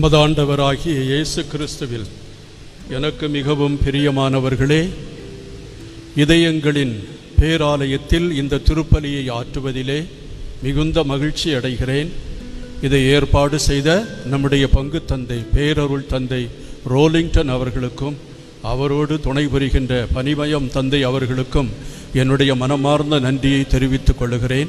நமது ஆண்டவராகிய இயேசு கிறிஸ்துவில் எனக்கு மிகவும் பிரியமானவர்களே இதயங்களின் பேராலயத்தில் இந்த திருப்பலியை ஆற்றுவதிலே மிகுந்த மகிழ்ச்சி அடைகிறேன். இதை ஏற்பாடு செய்த நம்முடைய பங்கு தந்தை பேரருள் தந்தை ரோலிங்டன் அவர்களுக்கும் அவரோடு துணை புரிகின்ற பனிமயம் தந்தை அவர்களுக்கும் என்னுடைய மனமார்ந்த நன்றியை தெரிவித்துக் கொள்கிறேன்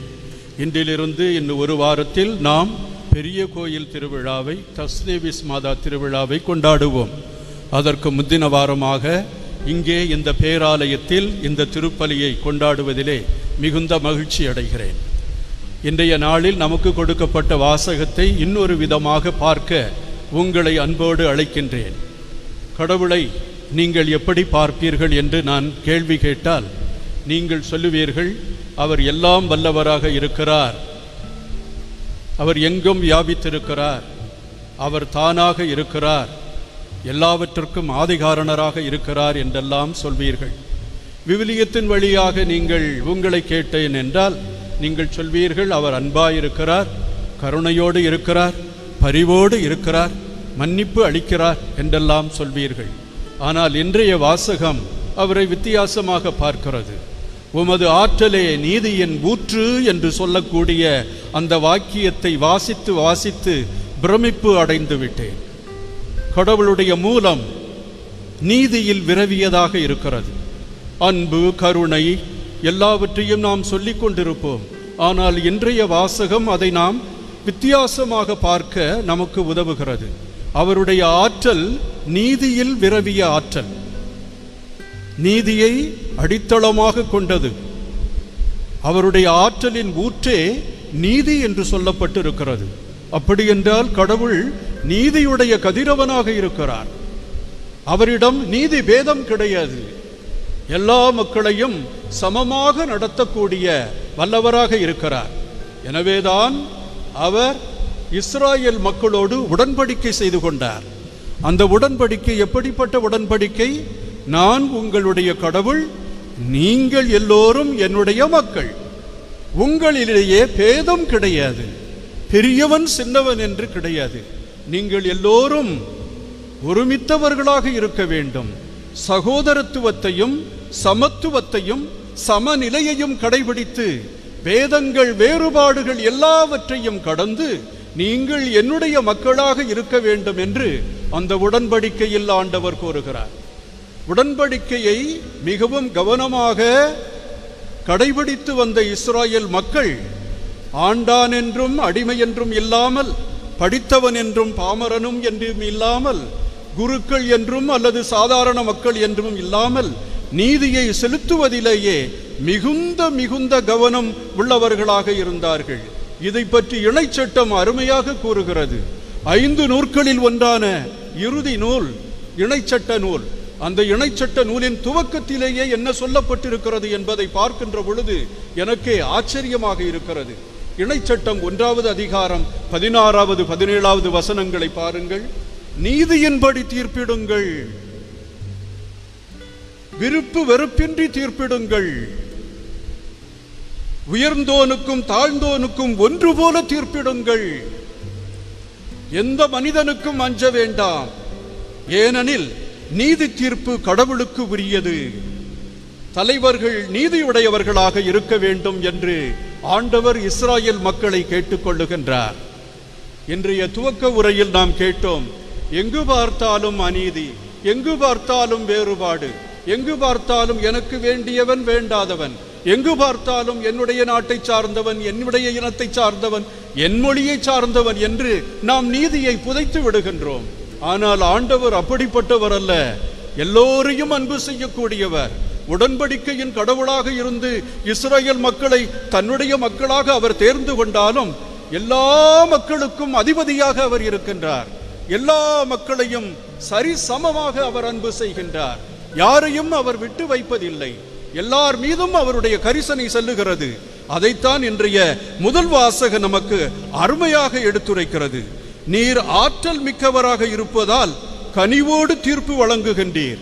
இன்றிலிருந்து இன்னும் ஒரு வாரத்தில் நாம் பெரிய கோயில் திருவிழாவை தஸ்தேவிஸ் மாதா திருவிழாவை கொண்டாடுவோம். அதற்கு முந்தின வாரமாக இங்கே இந்த பேராலயத்தில் இந்த திருப்பலியை கொண்டாடுவதிலே மிகுந்த மகிழ்ச்சி அடைகிறேன். இன்றைய நாளில் நமக்கு கொடுக்கப்பட்ட வாசகத்தை இன்னொரு விதமாக பார்க்க உங்களை அன்போடு அழைக்கின்றேன். கடவுளை நீங்கள் எப்படி பார்ப்பீர்கள் என்று நான் கேள்வி கேட்டால் நீங்கள் சொல்லுவீர்கள் அவர் எல்லாம் வல்லவராக இருக்கிறார் அவர் எங்கும் வியாபித்திருக்கிறார். அவர் தானாக இருக்கிறார். எல்லாவற்றிற்கும் ஆதிகாரணராக இருக்கிறார் என்றெல்லாம் சொல்வீர்கள். விவிலியத்தின் வழியாக நீங்கள் உங்களை கேட்டேன் என்றால் நீங்கள் சொல்வீர்கள் அவர் அன்பாயிருக்கிறார் கருணையோடு இருக்கிறார் பரிவோடு இருக்கிறார் மன்னிப்பு அளிக்கிறார் என்றெல்லாம் சொல்வீர்கள். ஆனால் இன்றைய வாசகம் அவரை வித்தியாசமாக பார்க்கிறது. உமது ஆற்றலே நீதியின் ஊற்று என்று சொல்லக்கூடிய அந்த வாக்கியத்தை வாசித்து வாசித்து பிரமிப்பு அடைந்து விட்டேன். கடவுளுடைய மூலம் நீதியில் விரவியதாக இருக்கிறது. அன்பு கருணை எல்லாவற்றையும் நாம் சொல்லிக் கொண்டிருப்போம். ஆனால் இன்றைய வாசகம் அதை நாம் வித்தியாசமாக பார்க்க நமக்கு உதவுகிறது. அவருடைய ஆற்றல் நீதியில் விரவிய ஆற்றல். நீதியை அடித்தளமாக கொண்டது. அவருடைய ஆற்றலின் ஊற்றே நீதி என்று சொல்லப்பட்டிருக்கிறது. அப்படி என்றால் கடவுள் நீதியுடைய கதிரவனாக இருக்கிறார். அவரிடம் நீதி பேதம் கிடையாது. எல்லா மக்களையும் சமமாக நடத்தக்கூடிய வல்லவராக இருக்கிறார். எனவேதான் அவர் இஸ்ராயல் மக்களோடு உடன்படிக்கை செய்து கொண்டார். அந்த உடன்படிக்கை எப்படிப்பட்ட உடன்படிக்கை? நான் உங்களுடைய கடவுள் நீங்கள் எல்லோரும் என்னுடைய மக்கள். உங்களிலேயே பேதம் கிடையாது பெரியவன் சின்னவன் என்று கிடையாது. நீங்கள் எல்லோரும் ஒருமித்தவர்களாக இருக்க வேண்டும். சகோதரத்துவத்தையும் சமத்துவத்தையும் சமநிலையையும் கடைபிடித்து வேதங்கள் வேறுபாடுகள் எல்லாவற்றையும் கடந்து நீங்கள் என்னுடைய மக்களாக இருக்க வேண்டும் என்று அந்த உடன்படிக்கையில் ஆண்டவர் கூறுகிறார். உடன்படிக்கையை மிகவும் கவனமாக கடைபிடித்து வந்த இஸ்ராயேல் மக்கள் ஆண்டான் என்றும் அடிமை என்றும் இல்லாமல் படித்தவன் என்றும் பாமரனும் என்றும் இல்லாமல் குருக்கள் என்றும் அல்லது சாதாரண மக்கள் என்றும் இல்லாமல் நீதியை செலுத்துவதிலேயே மிகுந்த மிகுந்த கவனம் உள்ளவர்களாக இருந்தார்கள். இதை பற்றி இணைச்சட்டம் அருமையாக கூறுகிறது. ஐந்து நூற்களில் ஒன்றான இறுதி நூல் இணைச்சட்ட நூல். அந்த இணைச்சட்ட நூலின் துவக்கத்திலேயே என்ன சொல்லப்பட்டிருக்கிறது என்பதை பார்க்கின்ற பொழுது எனக்கே ஆச்சரியமாக இருக்கிறது. இணைச்சட்டம் ஒன்றாவது அதிகாரம் பதினாறாவது பதினேழாவது வசனங்களை பாருங்கள். நீதியின்படி தீர்ப்பிடுங்கள். விருப்பு வெறுப்பின்றி தீர்ப்பிடுங்கள். உயர்ந்தோனுக்கும் தாழ்ந்தோனுக்கும் ஒன்று போல தீர்ப்பிடுங்கள். எந்த மனிதனுக்கும் அஞ்ச வேண்டாம். ஏனெனில் நீதி தீர்ப்பு கடவுளுக்கு உரியது. தலைவர்கள் நீதியுடையவர்களாக இருக்க வேண்டும் என்று ஆண்டவர் இஸ்ராயல் மக்களை கேட்டுக்கொள்ளுகின்றார் இன்றைய துவக்க உரையில் நாம் கேட்டோம் எங்கு பார்த்தாலும் அநீதி எங்கு பார்த்தாலும் வேறுபாடு எங்கு பார்த்தாலும் எனக்கு வேண்டியவன் வேண்டாதவன் எங்கு பார்த்தாலும் என்னுடைய நாட்டை சார்ந்தவன் என்னுடைய இனத்தை சார்ந்தவன் என் மொழியை சார்ந்தவன் என்று நாம் நீதியை புதைத்து விடுகின்றோம். ஆனால் ஆண்டவர் அப்படிப்பட்டவர் அல்ல எல்லோரையும் அன்பு செய்யக்கூடியவர். உடன்படிக்கையின் கடவுளாக இருந்து இஸ்ரேல் மக்களை தன்னுடைய மக்களாக அவர் தேர்ந்து கொண்டாலும் எல்லா மக்களுக்கும் அதிபதியாக அவர் இருக்கின்றார். எல்லா மக்களையும் சரி சமமாக அவர் அன்பு செய்கின்றார். யாரையும் அவர் விட்டு வைப்பதில்லை. எல்லார் மீதும் அவருடைய கரிசனை செல்லுகிறது. அதைத்தான் இன்றைய முதல் வாசக நமக்கு அருமையாக எடுத்துரைக்கிறது. நீர் ஆற்றல் மிக்கவராக இருப்பதால் கனிவோடு தீர்ப்பு வழங்குகின்றீர்.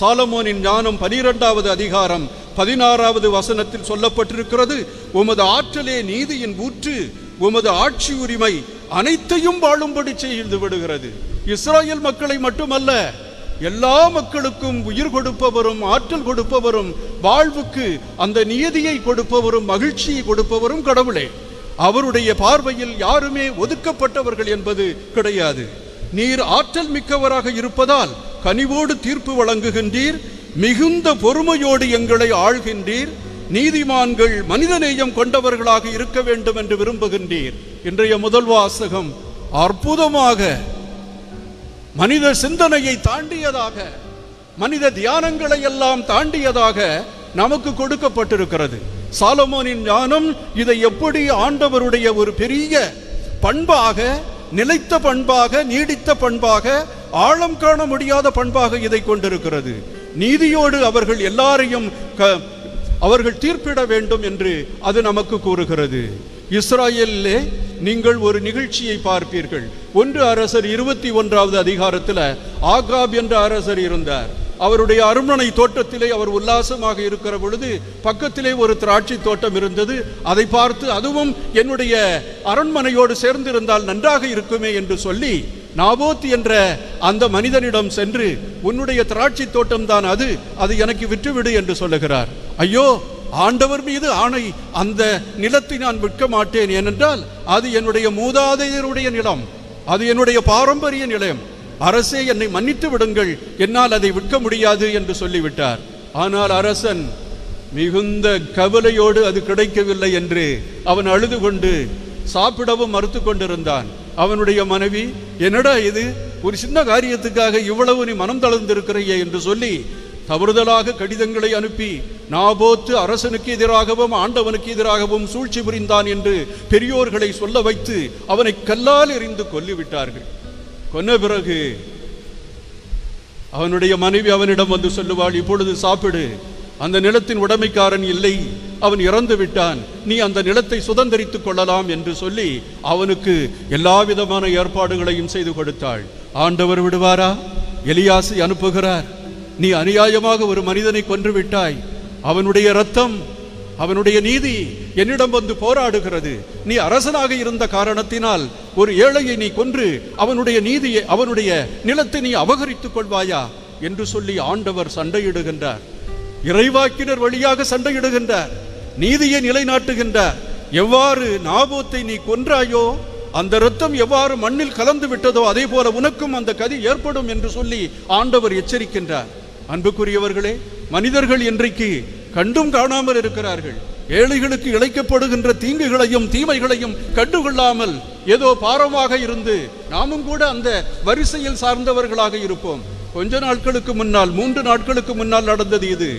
சாலமோனின் ஞானம் பனிரெண்டாவது அதிகாரம் பதினாறாவது வசனத்தில் சொல்லப்பட்டிருக்கிறது உமது ஆற்றலே நீதியின் ஊற்று உமது ஆட்சி உரிமை அனைத்தையும் வாழும்படி செய்து விடுகிறது. இஸ்ராயல் மக்களை மட்டுமல்ல எல்லா மக்களுக்கும் உயிர் கொடுப்பவரும் ஆற்றல் கொடுப்பவரும் வாழ்வுக்கு அந்த நீதியை கொடுப்பவரும் மகிழ்ச்சியை கொடுப்பவரும் கடவுளே. அவருடைய பார்வையில் யாருமே ஒதுக்கப்பட்டவர்கள் என்பது கிடையாது. நீர் ஆற்றல் மிக்கவராக இருப்பதால் கனிவோடு தீர்ப்பு வழங்குகின்றீர் மிகுந்த பொறுமையோடு எங்களை ஆள்கின்றீர் நீதிமான்கள் மனிதநேயம் கொண்டவர்களாக இருக்க வேண்டும் என்று விரும்புகின்றீர். இன்றைய முதல் வாசகம் அற்புதமாக மனித சிந்தனையை தாண்டியதாக மனித தியானங்களை எல்லாம் தாண்டியதாக நமக்கு கொடுக்கப்பட்டிருக்கிறது. சாலமோனின் ஞானம் இதை எப்படி ஆண்டவருடைய ஒரு பெரிய பண்பாக நிலைத்த பண்பாக நீடித்த பண்பாக ஆழம் காண முடியாத பண்பாக இதை கொண்டிருக்கிறது. நீதியோடு அவர்கள் எல்லாரையும் க- அவர்கள் தீர்ப்பிட வேண்டும் என்று அது நமக்கு கூறுகிறது. இஸ்ராயேலிலே நீங்கள் ஒரு நிகழ்ச்சியை பார்ப்பீர்கள். ஒன்று அரசர் இருபத்தி ஒன்றாவது அதிகாரத்தில் ஆகாப் என்ற அரசர் இருந்தார். அவருடைய அருமனை தோட்டத்திலே அவர் உல்லாசமாக இருக்கிற பொழுது பக்கத்திலே ஒரு திராட்சை தோட்டம் இருந்தது. அதை பார்த்து அதுவும் என்னுடைய அரண்மனையோடு சேர்ந்திருந்தால் நன்றாக இருக்குமே என்று சொல்லி நாபோத் என்ற அந்த மனிதனிடம் சென்று உன்னுடைய திராட்சை தோட்டம் தான் அது அது எனக்கு விற்றுவிடு என்று சொல்லுகிறார். ஐயோ ஆண்டவர் மீது ஆணை அந்த நிலத்தை நான் விற்க மாட்டேன். ஏனென்றால் அது என்னுடைய மூதாதையருடைய நிலம் அது என்னுடைய பாரம்பரிய நிலம். அரசே என்னை மன்னித்து விடுங்கள். என்னால் அதை விற்க முடியாது என்று சொல்லிவிட்டார். ஆனால் அரசன் மிகுந்த கவலையோடு அது கிடைக்கவில்லை என்று அவன் அழுது கொண்டு சாப்பிடவும் மறுத்து கொண்டிருந்தான். அவனுடைய மனைவி என்னடா இது? ஒரு சின்ன காரியத்துக்காக இவ்வளவு நீ மனம் தளர்ந்திருக்கிறையே என்று சொல்லி தவறுதலாக கடிதங்களை அனுப்பி நாபோத்து அரசனுக்கு எதிராகவும் ஆண்டவனுக்கு எதிராகவும் சூழ்ச்சி புரிந்தான் என்று பெரியோர்களை சொல்ல வைத்து அவனை கல்லால் எறிந்து கொல்லிவிட்டார்கள். கொன்ன பிறகு அவனுடைய மனைவி அவனிடம் வந்து சொல்லுவாள் இப்பொழுது சாப்பிடு. அந்த நிலத்தின் உடைமைக்காரன் இல்லை. அவன் இறந்து விட்டான். நீ அந்த நிலத்தை சுதந்தரித்துக் கொள்ளலாம் என்று சொல்லி அவனுக்கு எல்லா விதமான ஏற்பாடுகளையும் செய்து கொடுத்தாள். ஆண்டவர் விடுவாரா? எலியாசை அனுப்புகிறார். நீ அநியாயமாக ஒரு மனிதனை கொன்று விட்டாய். அவனுடைய ரத்தம் அவனுடைய நீதி என்னிடம் வந்து போராடுகிறது. நீ அரசனாக இருந்த காரணத்தினால் ஒரு ஏழையை நீ கொன்று அவனுடைய நீதியை அவனுடைய நிலத்தை நீ அபகரித்துக் கொள்வாயா? என்று சொல்லி ஆண்டவர் சண்டையிடுகின்றார். இறைவாக்கினர் வழியாக சண்டையிடுகின்றார். நீதியை நிலைநாட்டுகின்றார். எவ்வாறு நாபோத்தை நீ கொன்றாயோ அந்த ரத்தம் எவ்வாறு மண்ணில் கலந்து விட்டதோ அதே போல உனக்கும் அந்த கதி ஏற்படும் என்று சொல்லி ஆண்டவர் எச்சரிக்கின்றார். அன்புக்குரியவர்களே மனிதர்கள் இன்றைக்கு கண்டும் காணாமல் இருக்கிறார்கள். ஏழைகளுக்கு இழைக்கப்படுகின்ற தீங்குகளையும் தீமைகளையும் கண்டுகொள்ளாமல் ஏதோ பாரமாக இருந்து நாமும் கூட அந்த வரிசையில் சார்ந்தவர்களாக இருப்போம். கொஞ்ச நாட்களுக்கு முன்னால் மூன்று நாட்களுக்கு முன்னால் நடந்தது இது.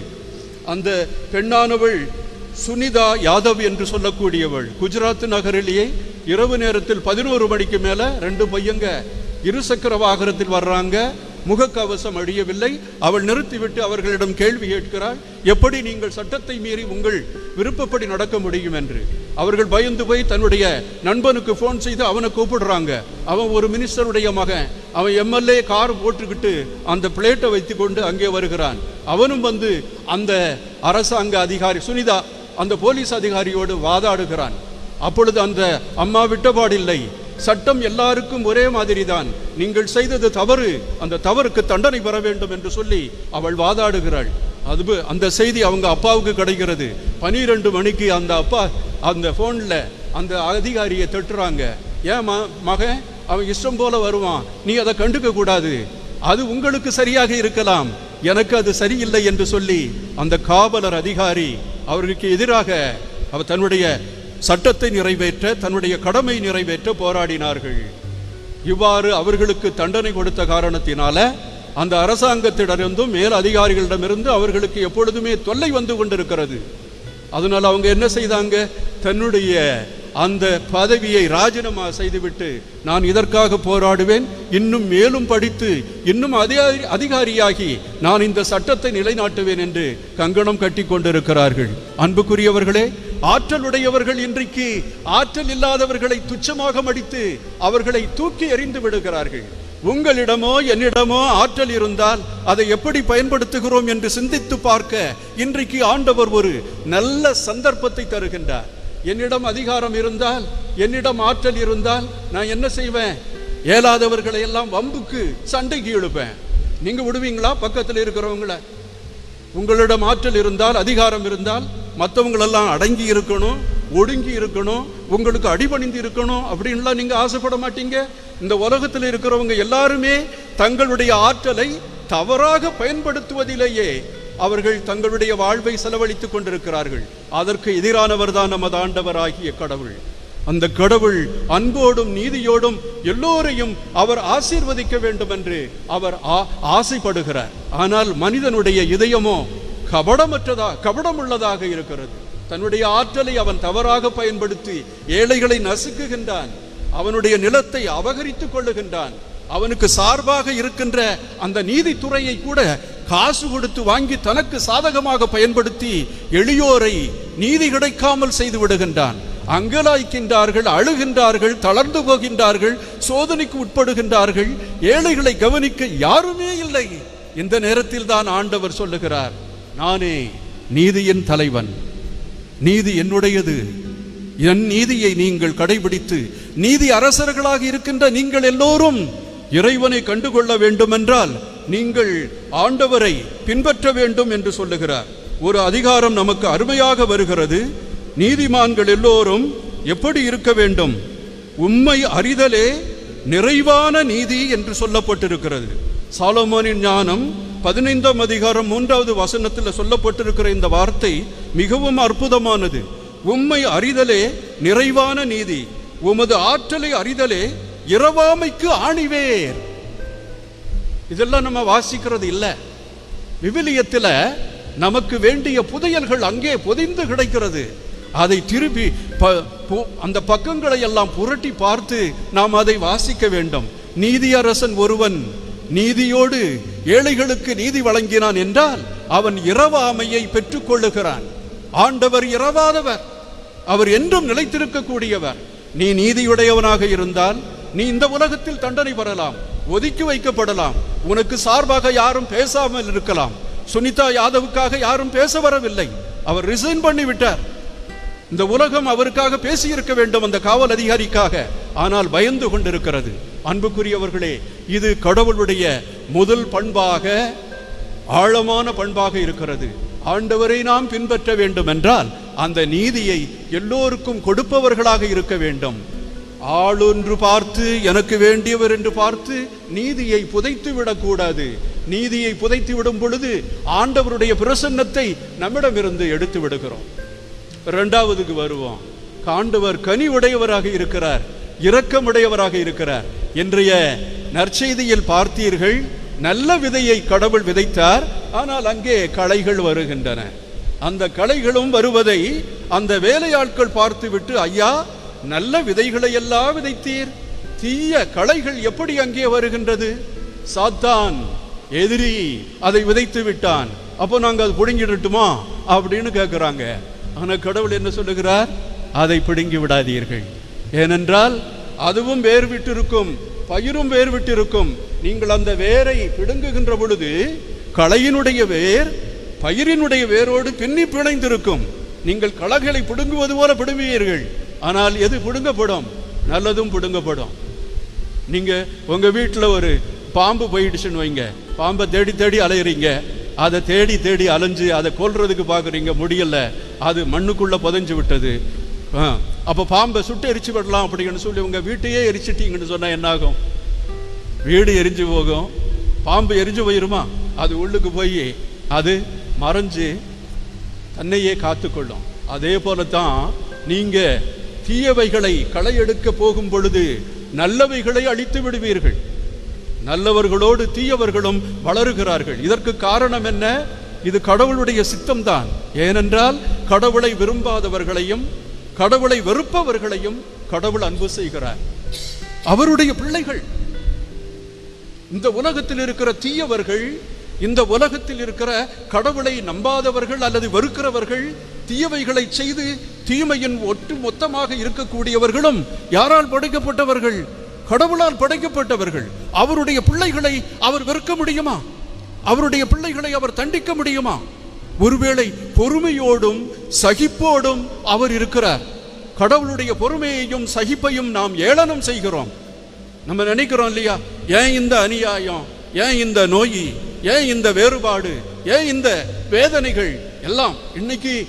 அந்த பெண்ணானவள் சுனிதா யாதவ் என்று சொல்லக்கூடியவள். குஜராத் நகரிலேயே இரவு நேரத்தில் பதினோரு மணிக்கு மேல ரெண்டு பையங்க இருசக்கர வாகனத்தில் வர்றாங்க. முகக்கவசம் அழியவில்லை அவள் நிறுத்திவிட்டு அவர்களிடம் கேள்வி கேட்கிறாள். எப்படி நீங்கள் சட்டத்தை மீறி உங்கள் விருப்பப்படி நடக்க முடியும்? என்று. அவர்கள் பயந்து போய் தன்னுடைய நண்பனுக்கு ஃபோன் செய்து அவனை கூப்பிடுறாங்க. அவன் ஒரு மினிஸ்டருடைய மகன். அவன் எம்எல்ஏ கார் போட்டுக்கிட்டு அந்த பிளேட்டை வைத்து கொண்டு அங்கே வருகிறான். அவனும் வந்து அந்த அரசாங்க அதிகாரி சுனிதா அந்த போலீஸ் அதிகாரியோடு வாதாடுகிறான். அப்பொழுது அந்த அம்மா விட்டபாடில்லை. சட்டம் எல்லாருக்கும் ஒரே மாதிரி தான் நீங்கள் செய்தது தவறு அந்த தவறுக்கு தண்டனை பெற வேண்டும் என்று சொல்லி அவள் வாதாடுகிறாள். அது அந்த செய்தி அவங்க அப்பாவுக்கு கிடைக்கிறது. பனிரெண்டு மணிக்கு அந்த அப்பா அந்த ஃபோனில் அந்த அதிகாரியை தட்டுறாங்க. ஏன் ம மகன்? அவன் இஷ்டம் போல வருவான். நீ அதை கண்டுக்க கூடாது. அது உங்களுக்கு சரியாக இருக்கலாம். எனக்கு அது சரியில்லை என்று சொல்லி அந்த காவலர் அதிகாரி அவருக்கு எதிராக அவர் தன்னுடைய சட்டத்தை நிறைவேற்ற தன்னுடைய கடமை நிறைவேற்ற போராடினார்கள். இவ்வாறு அவர்களுக்கு தண்டனை கொடுத்த காரணத்தினால அந்த அரசாங்கத்திடமிருந்தும் மேல் அதிகாரிகளிடமிருந்து அவர்களுக்கு எப்பொழுதுமே தொல்லை வந்து கொண்டிருக்கிறது. அதனால் அவங்க என்ன செய்தாங்க? தன்னுடைய அந்த பதவியை ராஜினாமா செய்துவிட்டு நான் இதற்காக போராடுவேன் இன்னும் மேலும் படித்து இன்னும் அதிகாரி அதிகாரியாகி நான் இந்த சட்டத்தை நிலைநாட்டுவேன் என்று கங்கணம் கட்டி கொண்டிருக்கிறார்கள். அன்புக்குரியவர்களே ஆற்றலுடையவர்கள் இன்றைக்கு ஆற்றல் இல்லாதவர்களை துச்சமாக மடித்து அவர்களை தூக்கி எறிந்து விடுகிறார்கள். உங்களிடமோ என்னிடமோ ஆற்றல் இருந்தால் அதை எப்படி பயன்படுத்துகிறோம் என்று சிந்தித்து பார்க்க இன்றைக்கு ஆண்டவர் ஒரு நல்ல சந்தர்ப்பத்தை தருகின்றார். என்னிடம் அதிகாரம் இருந்தால் என்னிடம் ஆற்றல் இருந்தால் நான் என்ன செய்வேன்? இயலாதவர்களை எல்லாம் வம்புக்கு சண்டைக்கு இழுப்பேன். நீங்க விடுவீங்களா? பக்கத்தில் இருக்கிறவங்கள. உங்களிடம் ஆற்றல் இருந்தால் அதிகாரம் இருந்தால் மற்றவங்களெல்லாம் அடங்கி இருக்கணும் ஒடுங்கி இருக்கணும் உங்களுக்கு அடிபணிந்து இருக்கணும் அப்படின்லாம் நீங்கள் ஆசைப்பட மாட்டீங்க. இந்த உலகத்தில் இருக்கிறவங்க எல்லாருமே தங்களுடைய ஆற்றலை தவறாக பயன்படுத்துவதிலேயே அவர்கள் தங்களுடைய வாழ்வை செலவழித்துக் கொண்டிருக்கிறார்கள். அதற்கு எதிரானவர் தான் நமது ஆண்டவராகிய கடவுள். அந்த கடவுள் அன்போடும் நீதியோடும் எல்லோரையும் அவர் ஆசீர்வதிக்க வேண்டும் என்று அவர் ஆ- ஆசைப்படுகிறார். ஆனால் மனிதனுடைய இதயமோ கபடமற்றதா கபடமுள்ளதாக இருக்கிறது. தன்னுடைய ஆற்றலை அவன் தவறாக பயன்படுத்தி ஏழைகளை நசுக்குகின்றான். அவனுடைய நிலத்தை அபகரித்துக் கொள்ளுகின்றான். அவனுக்கு சார்பாக இருக்கின்ற அந்த நீதித்துறையை கூட காசு கொடுத்து வாங்கி தனக்கு சாதகமாக பயன்படுத்தி எளியோரை நீதி கிடைக்காமல் செய்து விடுகின்றான். அங்கலாய்க்கின்றார்கள் அழுகின்றார்கள் தளர்ந்து போகின்றார்கள் சோதனைக்கு உட்படுகின்றார்கள். ஏழைகளை கவனிக்க யாருமே இல்லை. இந்த நேரத்தில் தான் ஆண்டவர் சொல்லுகிறார். நானே நீதியின் தலைவன். நீதி என்னுடையது. என் நீதியை நீங்கள் கடைபிடித்து நீதி அரசர்களாக இருக்கின்ற நீங்கள் எல்லோரும் இறைவனை கண்டுகொள்ள வேண்டுமென்றால் நீங்கள் ஆண்டவரை பின்பற்ற வேண்டும் என்று சொல்லுகிறார். ஒரு அதிகாரம் நமக்கு அருமையாக வருகிறது. நீதிமான்கள் எல்லோரும் எப்படி இருக்க வேண்டும்? உண்மை அறிதலே நிறைவான நீதி என்று சொல்லப்பட்டிருக்கிறது. சாலமோனின் ஞானம் பதினைந்தாம் அதிகாரம் மூன்றாவது வசனத்தில் சொல்லப்பட்டிருக்கிற இந்த வார்த்தை மிகவும் அற்புதமானது. உம்மை அறிதலே நிறைவான நீதி. உமது ஆற்றலை அறிதலே இரவாமைக்கு ஆணிவேர். இதெல்லாம் நம்ம வாசிக்கிறது இல்லை. விவிலியத்தில் நமக்கு வேண்டிய புதையல்கள் அங்கே பொதிந்து கிடைக்கிறது. அதை திருப்பி ப- அந்த பக்கங்களை எல்லாம் புரட்டி பார்த்து நாம் அதை வாசிக்க வேண்டும். நீதியரசன் ஒருவன். நீதியோடு ஏழைகளுக்கு நீதி வழங்கினான் என்றால் அவன் இரவாமையை பெற்றுக்கொள்ளுகிறான். ஆண்டவர் இரவாதவர். அவர் என்றும் நிலைத்திருக்கக்கூடியவர். நீ நீதியுடையவனாக இருந்தால் நீ இந்த உலகத்தில் தண்டனை பெறலாம் ஒதுக்கி வைக்கப்படலாம். உனக்கு சார்பாக யாரும் பேசாமல் இருக்கலாம். சுனிதா யாதவுக்காக யாரும் பேச வரவில்லை. அவர் ரிசைன் பண்ணி விட்டார் இந்த உலகம் அவருக்காக பேசியிருக்க வேண்டும் அந்த காவல் அதிகாரிக்காக. ஆனால் பயந்து கொண்டிருக்கிறது. அன்புக்குரியவர்களே இது கடவுளுடைய முதல் பண்பாக ஆழமான பண்பாக இருக்கிறது. ஆண்டவரை நாம் பின்பற்ற வேண்டும் என்றால் அந்த நீதியை எல்லோருக்கும் கொடுப்பவர்களாக இருக்க வேண்டும். ஆளொன்று பார்த்து எனக்கு வேண்டியவர் என்று பார்த்து நீதியை புதைத்து விடக்கூடாது. நீதியை புதைத்து விடும் பொழுது ஆண்டவருடைய பிரசன்னத்தை நம்மிடமிருந்து எடுத்து விடுகிறோம். இரண்டாவதுக்கு வருவோம். காண்டவர் கனி உடையவராக இருக்கிறார் இரக்கமுடையவராக இருக்கிறார். இன்றைய நற்செய்தியில் பார்த்தீர்கள் நல்ல விதையை கடவுள் விதைத்தார் ஆனால் அங்கே களைகள் வருகின்றன. அந்த களைகளும் வருவதை அந்த வேலையாட்கள் பார்த்துவிட்டு ஐயா நல்ல விதைகளை எல்லாம் விதைத்தீர். தீய களைகள் எப்படி அங்கே வருகின்றது? சாத்தான் எதிரி அதை விதைத்து விட்டான். அப்போ நாங்க அது பிடுங்கிடட்டுமா? அப்படின்னு கேட்குறாங்க ஆனால் கடவுள் என்ன சொல்லுகிறார்? அதை பிடுங்கி விடாதீர்கள். ஏனென்றால் அதுவும் வேர் விட்டிருக்கும் பயிரும் வேர் விட்டிருக்கும் நீங்கள் அந்த வேரை பிடுங்குகின்ற பொழுது களையினுடைய வேர் பயிரினுடைய வேரோடு பின்னி பிணைந்திருக்கும். நீங்கள் களைகளை பிடுங்குவது போல பிடுங்குவீர்கள். ஆனால் எது பிடுங்கப்படும்? நல்லதும் பிடுங்கப்படும். நீங்க உங்க வீட்டில் ஒரு பாம்பு போயிடுச்சுன்னு வைங்க. பாம்பை தேடி தேடி அலையுறீங்க. அதை தேடி தேடி அலைஞ்சு அதை கொல்றதுக்கு பார்க்குறீங்க முடியல. அது மண்ணுக்குள்ளே புதைஞ்சு விட்டது. அப்போ பாம்பை சுட்டு எரிச்சு விடலாம் அப்படின்னு சொல்லி உங்கள் வீட்டையே எரிச்சிட்டீங்கன்னு சொன்னால் என்ன ஆகும் வீடு எரிஞ்சு போகும். பாம்பு எரிஞ்சு போயிருமா? அது உள்ளுக்கு போய் அது மறைஞ்சு தன்னையே காத்துக்கொள்ளும். அதே போல தான் நீங்கள் தீயவைகளை களை போகும் பொழுது நல்லவைகளை அழித்து விடுவீர்கள். நல்லவர்களோடு தீயவர்களும் வளருகிறார்கள். இதற்கு காரணம் என்ன? இது கடவுளுடைய சித்தம்தான். ஏனென்றால் கடவுளை விரும்பாதவர்களையும் கடவுளை வெறுப்பவர்களையும் கடவுள் அன்பு செய்கிறார். அவருடைய பிள்ளைகள் இந்த உலகத்தில் இருக்கிற தீயவர்கள் இந்த உலகத்தில் இருக்கிற கடவுளை நம்பாதவர்கள் அல்லது வெறுக்கிறவர்கள் தீயவைகளை செய்து தீமையின் ஒட்டு மொத்தமாக இருக்கக்கூடியவர்களும் யாரால் படைக்கப்பட்டவர்கள்? கடவுளால் படைக்கப்பட்டவர்கள். அவருடைய பிள்ளைகளை அவர் வெறுக்க முடியுமா? அவருடைய பிள்ளைகளை அவர் தண்டிக்க முடியுமா? ஒருவேளை பொறுமையோடும் சகிப்போடும் அவர் இருக்கிறார். கடவுளுடைய பொறுமையையும் சகிப்பையும் நாம் ஏளனம் செய்கிறோம். நம்ம நினைக்கிறோம் இல்லையா? ஏன் இந்த அநியாயம்? ஏன் இந்த நோய்? ஏன் இந்த வேறுபாடு? ஏன் இந்த வேதனைகள்? எல்லாம் இன்னைக்கு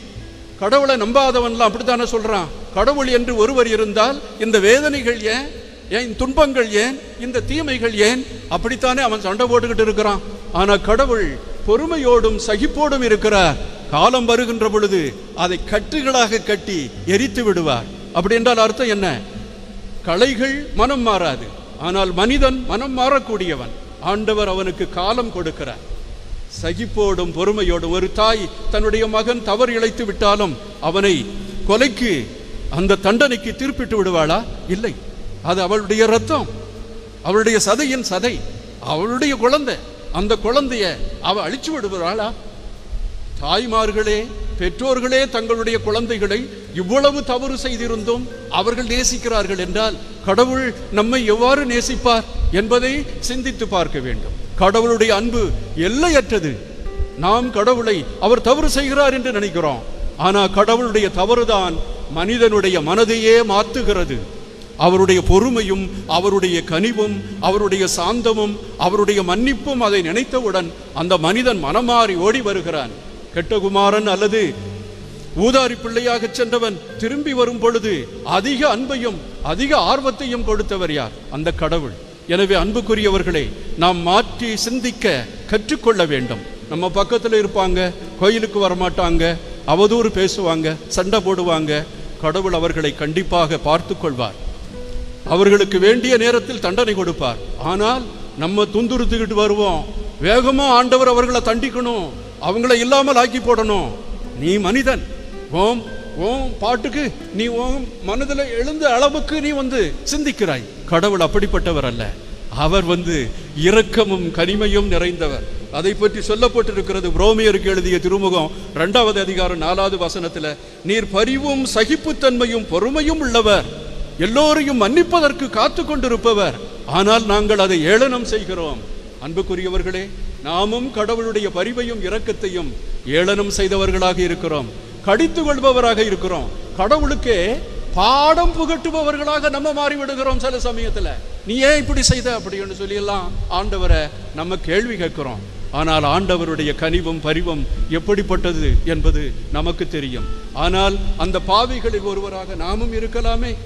கடவுளை நம்பாதவன்லாம் அப்படித்தானே சொல்றான். கடவுள் என்று ஒருவர் இருந்தால் இந்த வேதனைகள் ஏன்? ஏன் துன்பங்கள் ஏன்? இந்த தீமைகள் ஏன்? அப்படித்தானே அவன் சண்டை போட்டுக்கிட்டு இருக்கிறான். ஆனா கடவுள் பொறுமையோடும் சகிப்போடும் இருக்கிறார் காலம் வருகின்ற பொழுது அதை கட்டுகளாக கட்டி எரித்து விடுவார். அப்படி என்றால் அர்த்தம் என்ன? கலைகள் மனம் மாறாது. ஆனால் மனிதன் மனம் மாறக்கூடியவன். ஆண்டவர் அவனுக்கு காலம் கொடுக்கிறார். சகிப்போடும் பொறுமையோடும் ஒரு தாய் தன்னுடைய மகன் தவறு இழைத்து விட்டாலும் அவனை கொலைக்கு அந்த தண்டனைக்கு தீர்ப்பிட்டு விடுவாளா? இல்லை. அது அவளுடைய ரத்தம். அவளுடைய சதையின் சதை. அவளுடைய குழந்தை. அந்த குழந்தைய அவ அழிச்சு விடுவாளா தாய்மார்களே பெற்றோர்களே தங்களுடைய குழந்தைகளை இவ்வளவு தவறு செய்திருந்தும் அவர்கள் நேசிக்கிறார்கள் என்றால் கடவுள் நம்மை எவ்வாறு நேசிப்பார் என்பதை சிந்தித்து பார்க்க வேண்டும். கடவுளுடைய அன்பு எல்லையற்றது. நாம் கடவுளை அவர் தவறு செய்கிறார் என்று நினைக்கிறோம். ஆனால் கடவுளுடைய தவறுதான் மனிதனுடைய மனதையே மாத்துகிறது. அவருடைய பொறுமையும் அவருடைய கனிவும் அவருடைய சாந்தமும் அவருடைய மன்னிப்பும் அதை நினைத்தவுடன் அந்த மனிதன் மனமாறி ஓடி வருகிறான். கெட்டகுமாரன் அல்லது ஊதாரி பிள்ளையாக சென்றவன் திரும்பி வரும் பொழுது அதிக அன்பையும் அதிக ஆர்வத்தையும் கொடுத்தவர் யார்? அந்த கடவுள். எனவே அன்புக்குரியவர்களே நாம் மாற்றி சிந்திக்க கற்றுக்கொள்ள வேண்டும். நம்ம பக்கத்தில் இருப்பாங்க கோயிலுக்கு வரமாட்டாங்க அவதூறு பேசுவாங்க சண்டை போடுவாங்க. கடவுள் அவர்களை கண்டிப்பாக பார்த்து கொள்வார் அவர்களுக்கு வேண்டிய நேரத்தில் தண்டனை கொடுப்பார். ஆனால் நம்ம துந்துறுத்துக்கிட்டு வருவோம். வேகமா ஆண்டவர் அவர்களை தண்டிக்கணும். அவங்கள இல்லாமல் ஆக்கி போடணும். நீ மனிதன். ஓம் ஓம் பாட்டுக்கு நீ ஓம் மனதில் எழுந்த அளவுக்கு நீ வந்து சிந்திக்கிறாய். கடவுள் அப்படிப்பட்டவர் அல்ல. அவர் வந்து இரக்கமும் கனிமையும் நிறைந்தவர். அதை பற்றி சொல்லப்பட்டிருக்கிறது புரோமியருக்கு எழுதிய திருமுகம் இரண்டாவது அதிகாரம் நாலாவது வசனத்தில் நீர் பரிவும் சகிப்புத்தன்மையும் பொறுமையும் உள்ளவர். எல்லோரையும் மன்னிப்பதற்கு காத்து கொண்டிருப்பவர் ஆனால் நாங்கள் அதை ஏளனம் செய்கிறோம். அன்புக்குரியவர்களே நாமும் கடவுளுடைய பரிவையும் இரக்கத்தையும் ஏளனம் செய்தவர்களாக இருக்கிறோம். கடித்து கொள்பவராக இருக்கிறோம். கடவுளுக்கே பாடம் புகட்டுபவர்களாக நம்ம மாறி விடுகிறோம் சில சமயத்துல. நீ ஏன் இப்படி செய்த? அப்படின்னு சொல்லியெல்லாம் ஆண்டவரை நம்ம கேள்வி கேட்கிறோம். ஆனால் ஆண்டவருடைய கனிவும் பரிவும் எப்படிப்பட்டது என்பது நமக்கு தெரியும். ஆனால் அந்த பாவிகளில் ஒருவராக நாமும் இருக்கலாமே.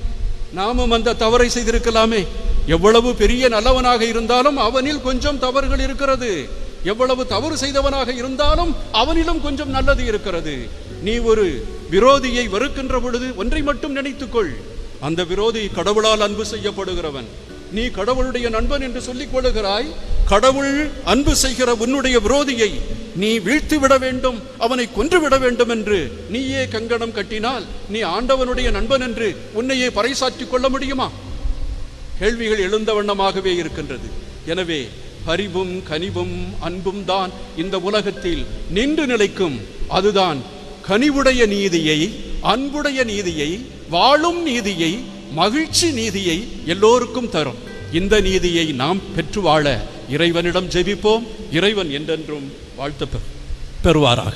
நாமும் அந்த தவறை செய்திருக்கலாமே. எவ்வளவு பெரிய நல்லவனாக இருந்தாலும் அவனில் கொஞ்சம் தவறுகள் இருக்கிறது. எவ்வளவு தவறு செய்தவனாக இருந்தாலும் அவனிலும் கொஞ்சம் நல்லது இருக்கிறது. நீ ஒரு விரோதியை வெறுக்கின்ற பொழுது ஒன்றை மட்டும் நினைத்துக்கொள். அந்த விரோதி கடவுளால் அன்பு செய்யப்படுகிறவன். நீ கடவுளுடைய நண்பன் என்று சொல்லிக் கொள்ளுகிறாய். கடவுள் அன்பு செய்கிற உன்னுடைய விரோதியை நீ வீழ்த்தி விட வேண்டும் அவனை கொன்று விட வேண்டும் என்று நீயே கங்கணம் கட்டினால் நீ ஆண்டவனுடைய நண்பன் என்று உன்னையே பறைசாற்றிக் கொள்ள முடியுமா? கேள்விகள் எழுந்த வண்ணமாகவே இருக்கின்றது. எனவே பரிவும் கனிவும் அன்பும் தான் இந்த உலகத்தில் நின்று நிலைக்கும். அதுதான் கனிவுடைய நீதியை அன்புடைய நீதியை வாழும் நீதியை மகிழ்ச்சி நீதியை எல்லோருக்கும் தரும். இந்த நீதியை நாம் பெற்று வாழ இறைவனிடம் ஜெபிப்போம். இறைவன் என்றென்றும் வாழ்த்து பெறுவாராக.